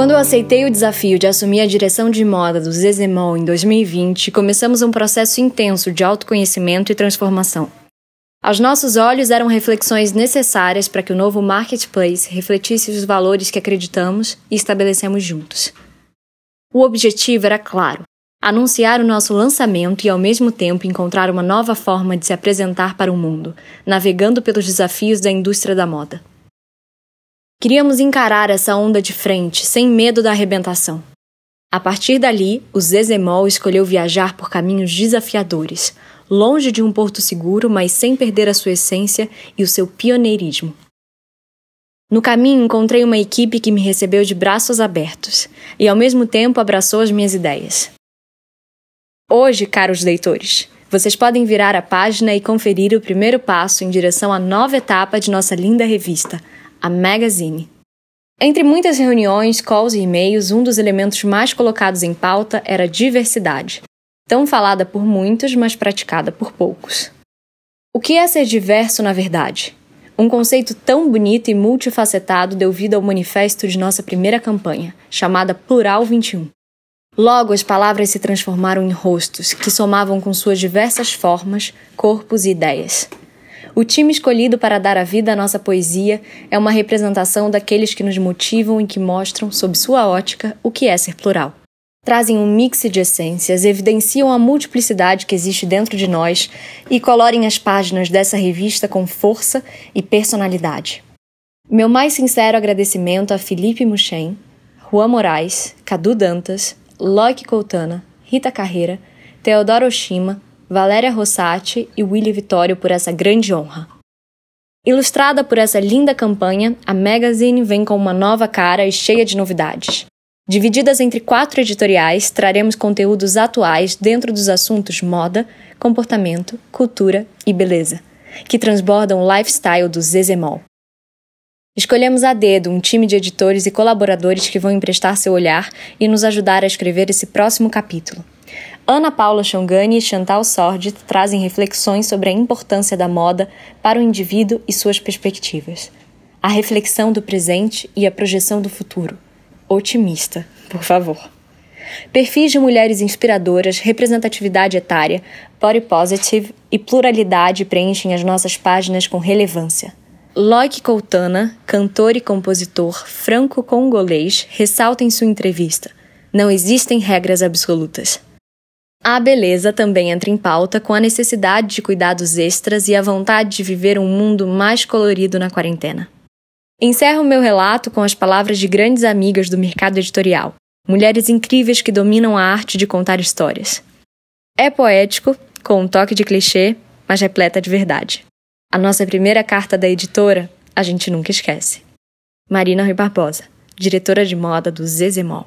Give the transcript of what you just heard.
Quando eu aceitei o desafio de assumir a direção de moda do Zezemol em 2020, começamos um processo intenso de autoconhecimento e transformação. Aos nossos olhos eram reflexões necessárias para que o novo marketplace refletisse os valores que acreditamos e estabelecemos juntos. O objetivo era claro: anunciar o nosso lançamento e, ao mesmo tempo, encontrar uma nova forma de se apresentar para o mundo, navegando pelos desafios da indústria da moda. Queríamos encarar essa onda de frente, sem medo da arrebentação. A partir dali, o Zezemol escolheu viajar por caminhos desafiadores, longe de um porto seguro, mas sem perder a sua essência e o seu pioneirismo. No caminho, encontrei uma equipe que me recebeu de braços abertos e, ao mesmo tempo, abraçou as minhas ideias. Hoje, caros leitores, vocês podem virar a página e conferir o primeiro passo em direção à nova etapa de nossa linda revista, a Magazine. Entre muitas reuniões, calls e e-mails, um dos elementos mais colocados em pauta era diversidade, tão falada por muitos, mas praticada por poucos. O que é ser diverso na verdade? Um conceito tão bonito e multifacetado deu vida ao manifesto de nossa primeira campanha, chamada Plural 21. Logo, as palavras se transformaram em rostos que somavam com suas diversas formas, corpos e ideias. O time escolhido para dar a vida à nossa poesia é uma representação daqueles que nos motivam e que mostram, sob sua ótica, o que é ser plural. Trazem um mix de essências, evidenciam a multiplicidade que existe dentro de nós e colorem as páginas dessa revista com força e personalidade. Meu mais sincero agradecimento a Felipe Muchen, Juan Moraes, Cadu Dantas, Loic Coutana, Rita Carreira, Teodoro Oshima, Valéria Rossati e Willy Vitório por essa grande honra. Ilustrada por essa linda campanha, a Magazine vem com uma nova cara e cheia de novidades. Divididas entre quatro editoriais, traremos conteúdos atuais dentro dos assuntos moda, comportamento, cultura e beleza, que transbordam o lifestyle do Zezemol. Escolhemos a dedo um time de editores e colaboradores que vão emprestar seu olhar e nos ajudar a escrever esse próximo capítulo. Ana Paula Chongani e Chantal Sordi trazem reflexões sobre a importância da moda para o indivíduo e suas perspectivas. A reflexão do presente e a projeção do futuro. Otimista, por favor. Perfis de mulheres inspiradoras, representatividade etária, body positive e pluralidade preenchem as nossas páginas com relevância. Loic Coutana, cantor e compositor franco-congolês, ressalta em sua entrevista: Não existem regras absolutas. A beleza também entra em pauta com a necessidade de cuidados extras e a vontade de viver um mundo mais colorido na quarentena. Encerro meu relato com as palavras de grandes amigas do mercado editorial, mulheres incríveis que dominam a arte de contar histórias. É poético, com um toque de clichê, mas repleta de verdade. A nossa primeira carta da editora, a gente nunca esquece. Marina Rui Barbosa, diretora de moda do Zezemol.